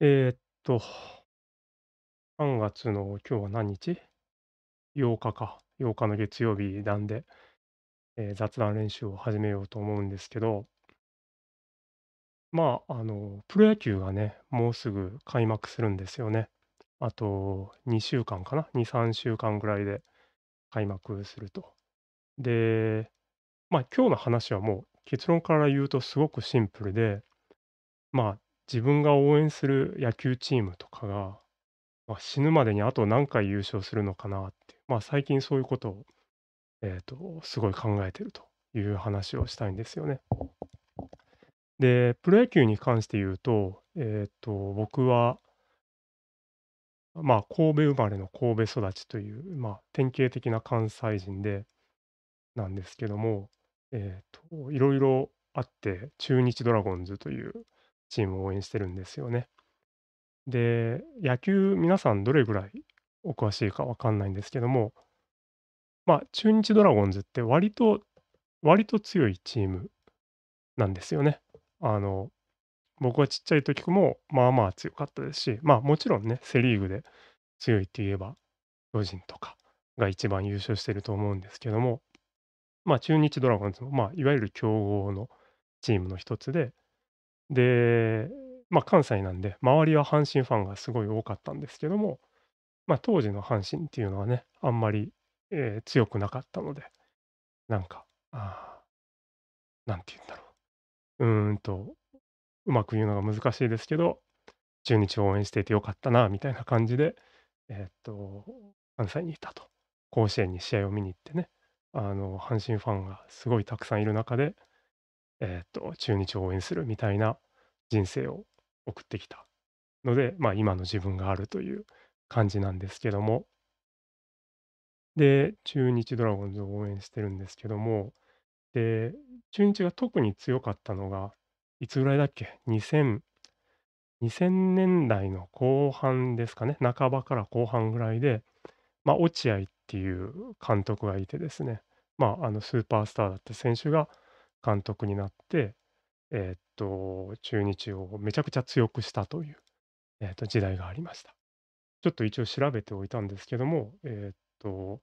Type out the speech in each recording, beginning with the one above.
えーっと、3月の今日は何日 ?8 日か。8日の月曜日なんで、えー雑談練習を始めようと思うんですけど、まあ、あの、プロ野球がね、もうすぐ開幕するんですよね。あと2週間かな、2、3週間ぐらいで開幕すると。で、まあ、今日の話はもう結論から言うとすごくシンプルで、まあ、自分が応援する野球チームとかが、まあ、死ぬまでにあと何回優勝するのかなって、まあ、最近そういうことを、えっと、すごい考えてるという話をしたいんですよね。で、プロ野球に関して言うと、えっと、僕は、まあ、神戸生まれの神戸育ちという、まあ、典型的な関西人でなんですけども、えっと、いろいろあって、中日ドラゴンズというチームを応援してるんですよね。で、野球皆さんどれぐらいお詳しいかわかんないんですけども、まあ、中日ドラゴンズって割と割と強いチームなんですよね。あの、僕はちっちゃい時も、まあまあ強かったですし、まあ、もちろんね、セ・リーグで強いって言えば、巨人とかが一番優勝してると思うんですけども、まあ、中日ドラゴンズも、まあ、いわゆる強豪のチームの一つで、で、まあ、関西なんで、周りは阪神ファンがすごい多かったんですけども、まあ、当時の阪神っていうのはね、あんまり、えー強くなかったので、なんか、あなんて言うんだろう。うーんと、うまく言うのが難しいですけど、中日を応援していてよかったなみたいな感じで、えーっと、関西にいたと。甲子園に試合を見に行ってね、あの、阪神ファンがすごいたくさんいる中で、えーっと、中日を応援するみたいな人生を送ってきたので、まあ、今の自分があるという感じなんですけども、で、中日ドラゴンズを応援してるんですけども、で、中日が特に強かったのが、いつぐらいだっけ？2000 2000年代の後半ですかね、半ばから後半ぐらいで、まあ、落合っていう監督がいてですね、まあ、あのスーパースターだった選手が監督になって、えーっと、中日をめちゃくちゃ強くしたという、えーっと、時代がありました。ちょっと一応調べておいたんですけども、えーっと、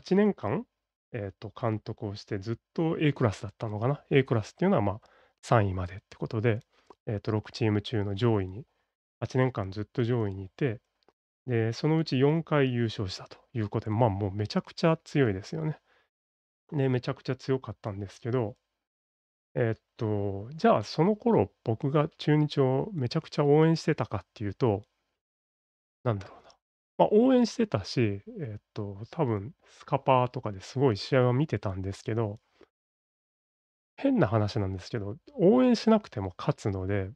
8年間、えーっと、監督をしてずっと A クラスだったのかな？A クラスっていうのは、まあ、3位までってことで、えーっと、6チーム中の上位に、8年間ずっと上位にいて、で、そのうち4回優勝したということで、まあ、もうめちゃくちゃ強いですよね。で、めちゃくちゃ強かったんですけど、えっと、じゃあその頃僕が中日をめちゃくちゃ応援してたかっていうと、なんだろうな。まあ、応援してたし、えっと、多分スカパーとかですごい試合は見てたんですけど、変な話なんですけど、応援しなくても勝つので、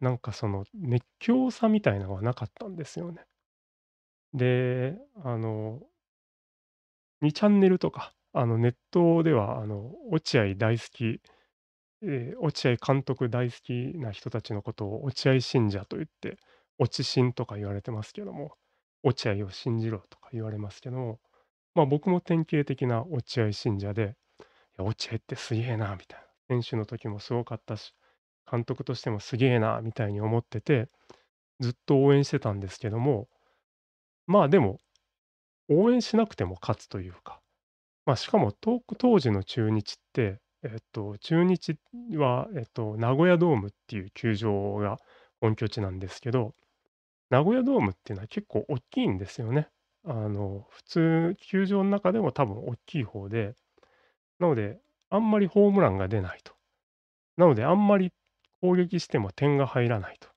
なんかその熱狂さみたいなのがなかったんですよね。で、あの、2チャンネルとか、あの、ネットでは、あの、落合大好き、えー落合監督大好きな人たちのことを落合信者と言って、落ち信とか言われてますけども、落合を信じろとか言われますけども、まあ、僕も典型的な落合信者で、いや、落合ってすげえなみたいな。選手の時もすごかったし、監督としてもすげえなみたいに思ってて、ずっと応援してたんですけども、まあ、でも、応援しなくても勝つというか、まあ、しかも、当時の中日って、えっと、中日は、えっと、名古屋ドームっていう球場が本拠地なんですけど、名古屋ドームっていうのは結構大きいんですよね。あの、普通、球場の中でも多分大きい方で、なので、あんまりホームランが出ないと。なので、あんまり攻撃しても点が入らないと。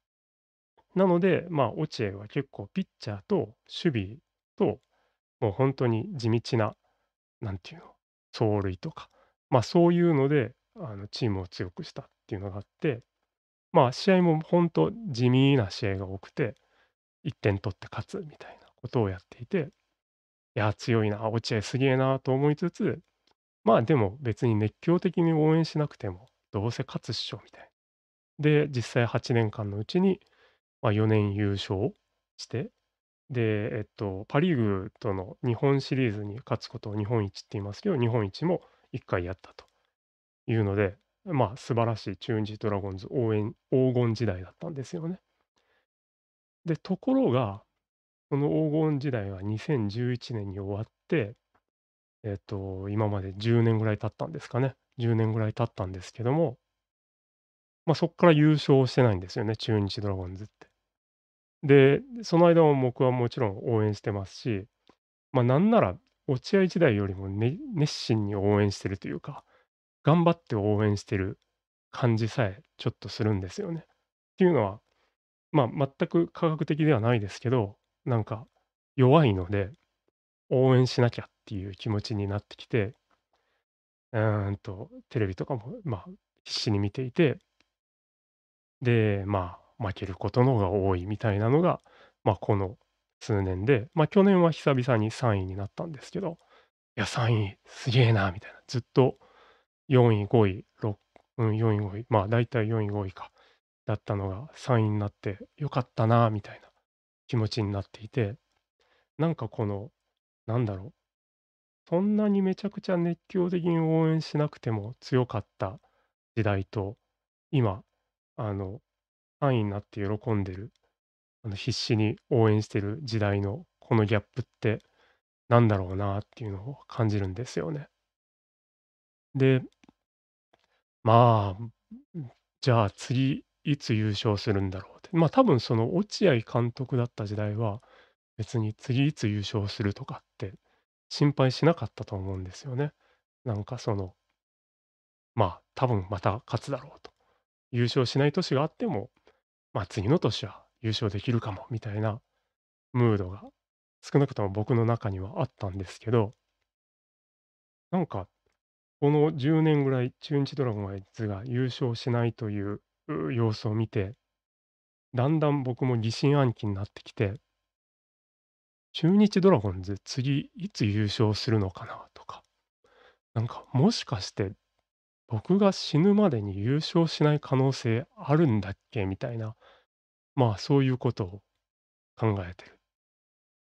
なので、まあ、落合は結構ピッチャーと守備と、もう本当に地道な、なんていうの、走塁とか、ま、そういうので、あの、チームを強くしたっていうのがあって、まあ、試合も本当地味な試合が多くて、1点取って勝つみたいなことをやっていて、いや、強いな、落合すげえなと思いつつ、まあ、でも別に熱狂的に応援しなくても、どうせ勝つっしょみたいな。で、実際8年間のうちに、ま、4年優勝して、で、えっと、パ・リーグとの日本シリーズに勝つことを日本一って言いますけど、日本一も1回やったというので、まあ、素晴らしい中日ドラゴンズ応援黄金時代だったんですよね。で、ところが、その黄金時代は2011年に終わって、えっと、今まで10年ぐらい経ったんですかね。10年ぐらい経ったんですけども、ま、そっから優勝してないんですよね、中日ドラゴンズって。で、その間も僕はもちろん応援してますし、まあ、なんなら落合時代よりもね熱心に応援してるというか、頑張って応援してる感じさえちょっとするんですよね。っていうのは、まあ、全く科学的ではないですけど、なんか弱いので、応援しなきゃっていう気持ちになってきて、うーんと、テレビとかも、まあ、必死に見ていて、で、まあ、負けることの方が多いみたいなのが、まあ、この数年で、ま、去年は久々に3位になったんですけど、いや、3位すげえなみたいな、ずっと4位、5位、ろうん、4位、5位、まあ、だいたい4位、5位か、だったのが3位になって良かったなみたいな気持ちになっていて、なんかこの、なんだろう、そんなにめちゃくちゃ熱狂的に応援しなくても強かった時代と、今、あの、3位になって喜んでる、あの、必死に応援してる時代のこのギャップってなんだろうなっていうのを感じるんですよね。で、まあ、じゃあ次いつ優勝するんだろうって。まあ多分その落合監督だった時代は、別に次いつ優勝するとかって心配しなかったと思うんですよね。なんかその、まあ多分また勝つだろうと。優勝しない年があっても、まあ次の年は優勝できるかもみたいなムードが少なくとも僕の中にはあったんですけど、なんかこの10年ぐらい中日ドラゴンズが優勝しないというう様子を見て、だんだん僕も疑心暗鬼になってきて、中日ドラゴンズ次いつ優勝するのかなとか、なんかもしかして僕が死ぬまでに優勝しない可能性あるんだっけみたいな、まあそういうことを考えてるっ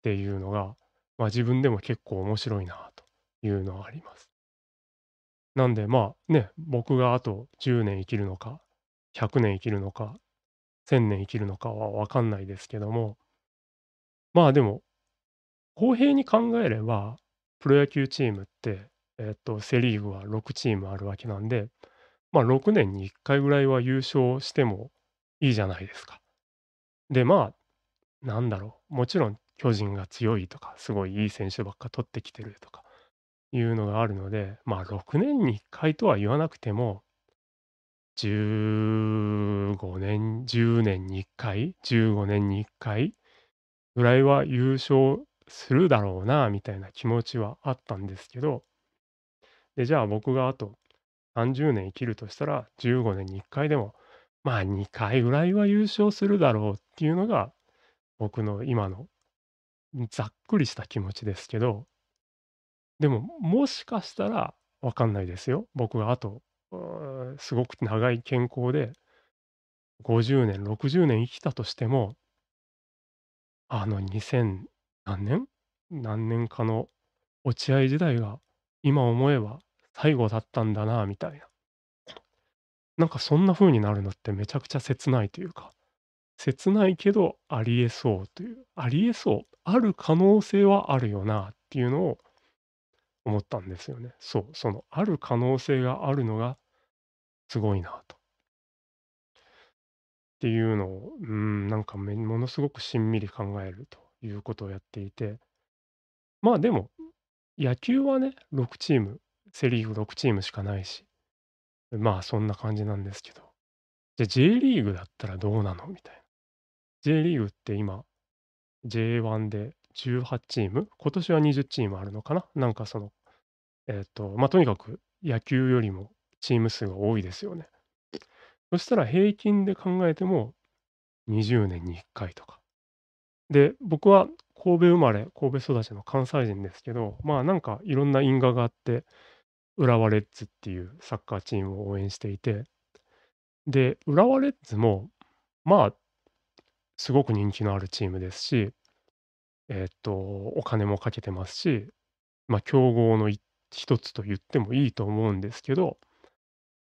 ていうのが、まあ自分でも結構面白いなというのはあります。なんでまあね、僕があと10年生きるのか、100年生きるのか、1000年生きるのかはわかんないですけども、まあでも、公平に考えれば、プロ野球チームって、えっと、セ・リーグは6チームあるわけなんで、まあ6年に1回ぐらいは優勝してもいいじゃないですか。で、まあ、なんだろう、もちろん巨人が強いとか、すごいいい選手ばっか取ってきてるとかいうのがあるので、まあ6年に1回とは言わなくても、15年、10年に1回、15年に1回ぐらいは優勝するだろうなみたいな気持ちはあったんですけど、で、じゃあ僕があと30年生きるとしたら、15年に1回でも、まあ2回ぐらいは優勝するだろうっていうのが、僕の今のざっくりした気持ちですけど、でも、もしかしたらわかんないですよ。僕があと、すごく長い健康で50年、60年生きたとしても、あの2000何年？何年かの落合時代が今思えば最後だったんだなみたいな。なんかそんな風になるのってめちゃくちゃ切ないというか、切ないけどありえそうという、ありえそう、ある可能性はあるよなっていうのを思ったんですよね。そう、そのある可能性があるのがすごいなと。っていうのを、うん、なんかものすごくしんみり考えるということをやっていて、まあでも、野球はね、6チーム、セ・リーグ6チームしかないし、まあそんな感じなんですけど、じゃあ J リーグだったらどうなの？みたいな。J リーグって今、J1 で18チーム、今年は20チームあるのかな？なんかその、えっと、まあとにかく野球よりもチーム数が多いですよね。そしたら平均で考えても20年に1回とか。で、僕は神戸生まれ、神戸育ちの関西人ですけど、まあなんかいろんな因果があって、浦和レッズっていうサッカーチームを応援していて、で、浦和レッズも、まあ、すごく人気のあるチームですし、えっと、お金もかけてますし、まあ強豪の一つと言ってもいいと思うんですけど、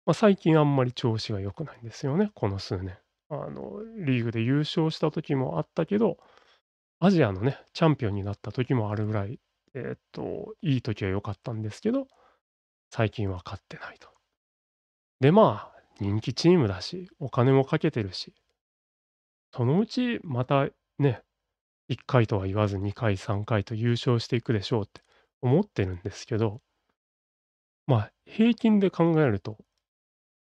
まあ、最近あんまり調子が良くないんですよね、この数年。あの、リーグで優勝した時もあったけど、アジアのね、チャンピオンになった時もあるぐらい、えっと、いい時は良かったんですけど、最近は勝ってないと。で、まあ、人気チームだし、お金もかけてるし、そのうちまたね、1回とは言わず2回、3回と優勝していくでしょうって思ってるんですけど、まあ、平均で考えると、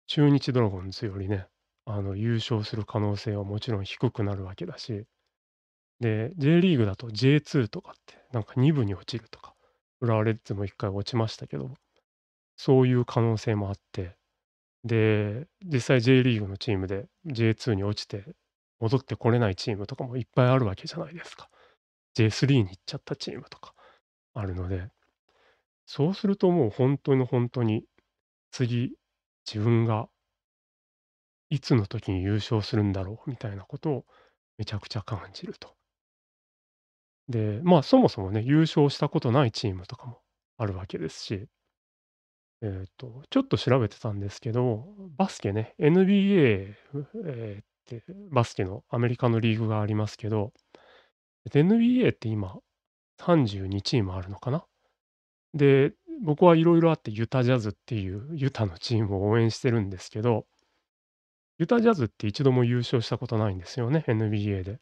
中日ドラゴンズよりね、あの、優勝する可能性はもちろん低くなるわけだし、で、J リーグだと J2 とかって、なんか2部に落ちるとか、浦和レッズも1回落ちましたけど、そういう可能性もあって、で、実際 J リーグのチームで J2 に落ちて戻ってこれないチームとかもいっぱいあるわけじゃないですか。J3 に行っちゃったチームとかあるので、そうするともう本当に本当に次自分がいつの時に優勝するんだろうみたいなことをめちゃくちゃ感じると。で、まあそもそもね、優勝したことないチームとかもあるわけですし、えっと、ちょっと調べてたんですけど、バスケね、NBA、えーってバスケのアメリカのリーグがありますけど、NBA って今32チームあるのかな？で、僕はいろいろあってユタジャズっていうユタのチームを応援してるんですけど、ユタジャズって一度も優勝したことないんですよね、NBA で。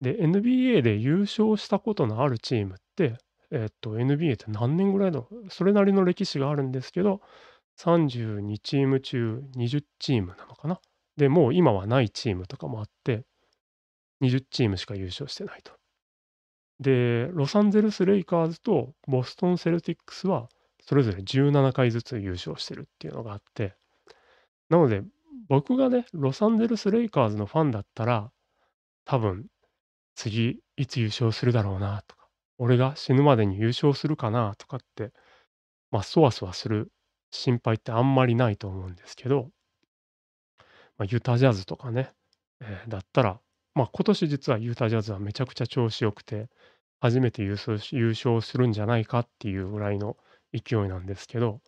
で、NBA で優勝したことのあるチームって、えっと、NBA って何年ぐらいの、それなりの歴史があるんですけど、32チーム中20チームなのかな？で、もう今はないチームとかもあって、20チームしか優勝してないと。で、ロサンゼルス・レイカーズとボストン・セルティックスは、それぞれ17回ずつ優勝してるっていうのがあって、なので、僕がね、ロサンゼルス・レイカーズのファンだったら、多分、次、いつ優勝するだろうなとか、俺が死ぬまでに優勝するかなとかって、まあ、そわそわする心配ってあんまりないと思うんですけど、まあ、ユタジャズとかね、えーだったら、まあ、今年実はユタジャズはめちゃくちゃ調子良くて、初めて優勝優勝するんじゃないかっていうぐらいの勢いなんですけど、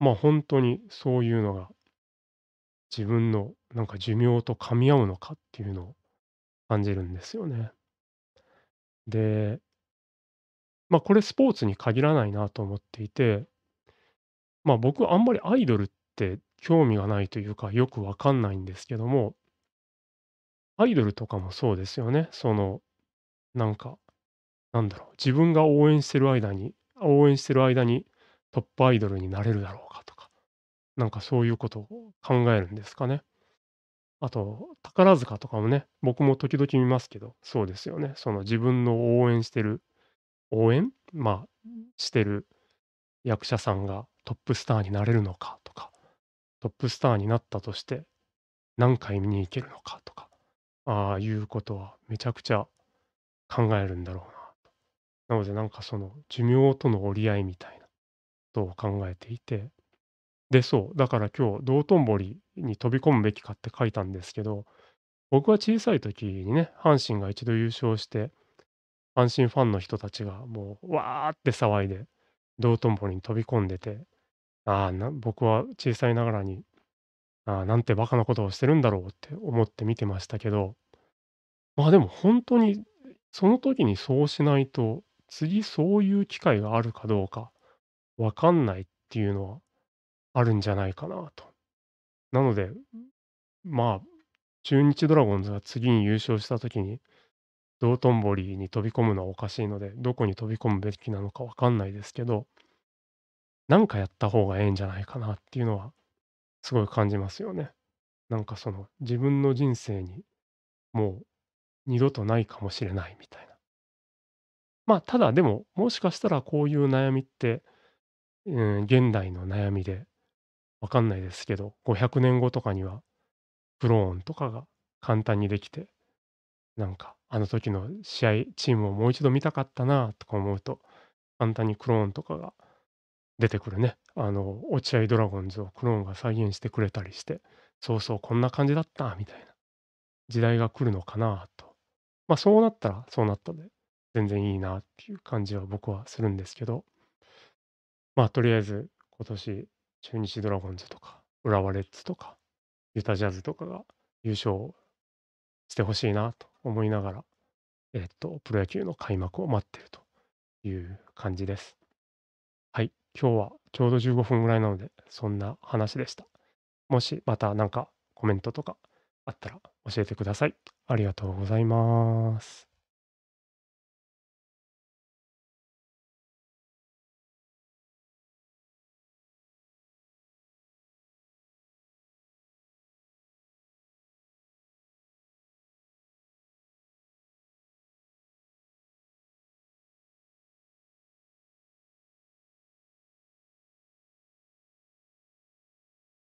まあ本当にそういうのが自分のなんか寿命と噛み合うのかっていうのを感じるんですよね。で、まあこれスポーツに限らないなと思っていて、まあ僕あんまりアイドルって興味がないというかよくわかんないんですけども、アイドルとかもそうですよね。その、なんか、なんだろう、自分が応援してる間に応援してる間にトップアイドルになれるだろうかとか、なんかそういうことを考えるんですかね。あと、宝塚とかもね、僕も時々見ますけど、そうですよね。その自分の応援してる応援？まあ、してる役者さんがトップスターになれるのかとか、トップスターになったとして何回見に行けるのかとか、ああいうことはめちゃくちゃ考えるんだろうなと。なのでなんかその寿命との折り合いみたいなことを考えていて、で、そう、だから今日道頓堀に飛び込むべきかって書いたんですけど、僕は小さい時にね、阪神が一度優勝して、阪神ファンの人たちがもうわーって騒いで道頓堀に飛び込んでて、ああ、僕は小さいながらに、ああ、なんてバカなことをしてるんだろうって思って見てましたけど、まあでも本当にその時にそうしないと、次そういう機会があるかどうかわかんないっていうのはあるんじゃないかなと。なので、まあ、中日ドラゴンズが次に優勝した時に道頓堀に飛び込むのはおかしいので、どこに飛び込むべきなのかわかんないですけど、なんかやった方がええんじゃないかなっていうのはすごい感じますよね。なんかその自分の人生にもう二度とないかもしれないみたいな。まあ、ただでも、もしかしたらこういう悩みって、うん、現代の悩みでわかんないですけど、500年後とかにはクローンとかが簡単にできて、なんかあの時の試合、チームをもう一度見たかったなとか思うと、簡単にクローンとかが出てくるね。あの、落合ドラゴンズをクローンが再現してくれたりして、そうそう、こんな感じだったみたいな時代が来るのかなと。まあそうなったらそうなったで全然いいなっていう感じは僕はするんですけど、まあとりあえず今年中日ドラゴンズとか浦和レッズとかユタジャズとかが優勝してほしいなと思いながら、えっと、プロ野球の開幕を待ってるという感じです。今日はちょうど15分ぐらいなので、そんな話でした。もしまた何かコメントとかあったら教えてください。ありがとうございます。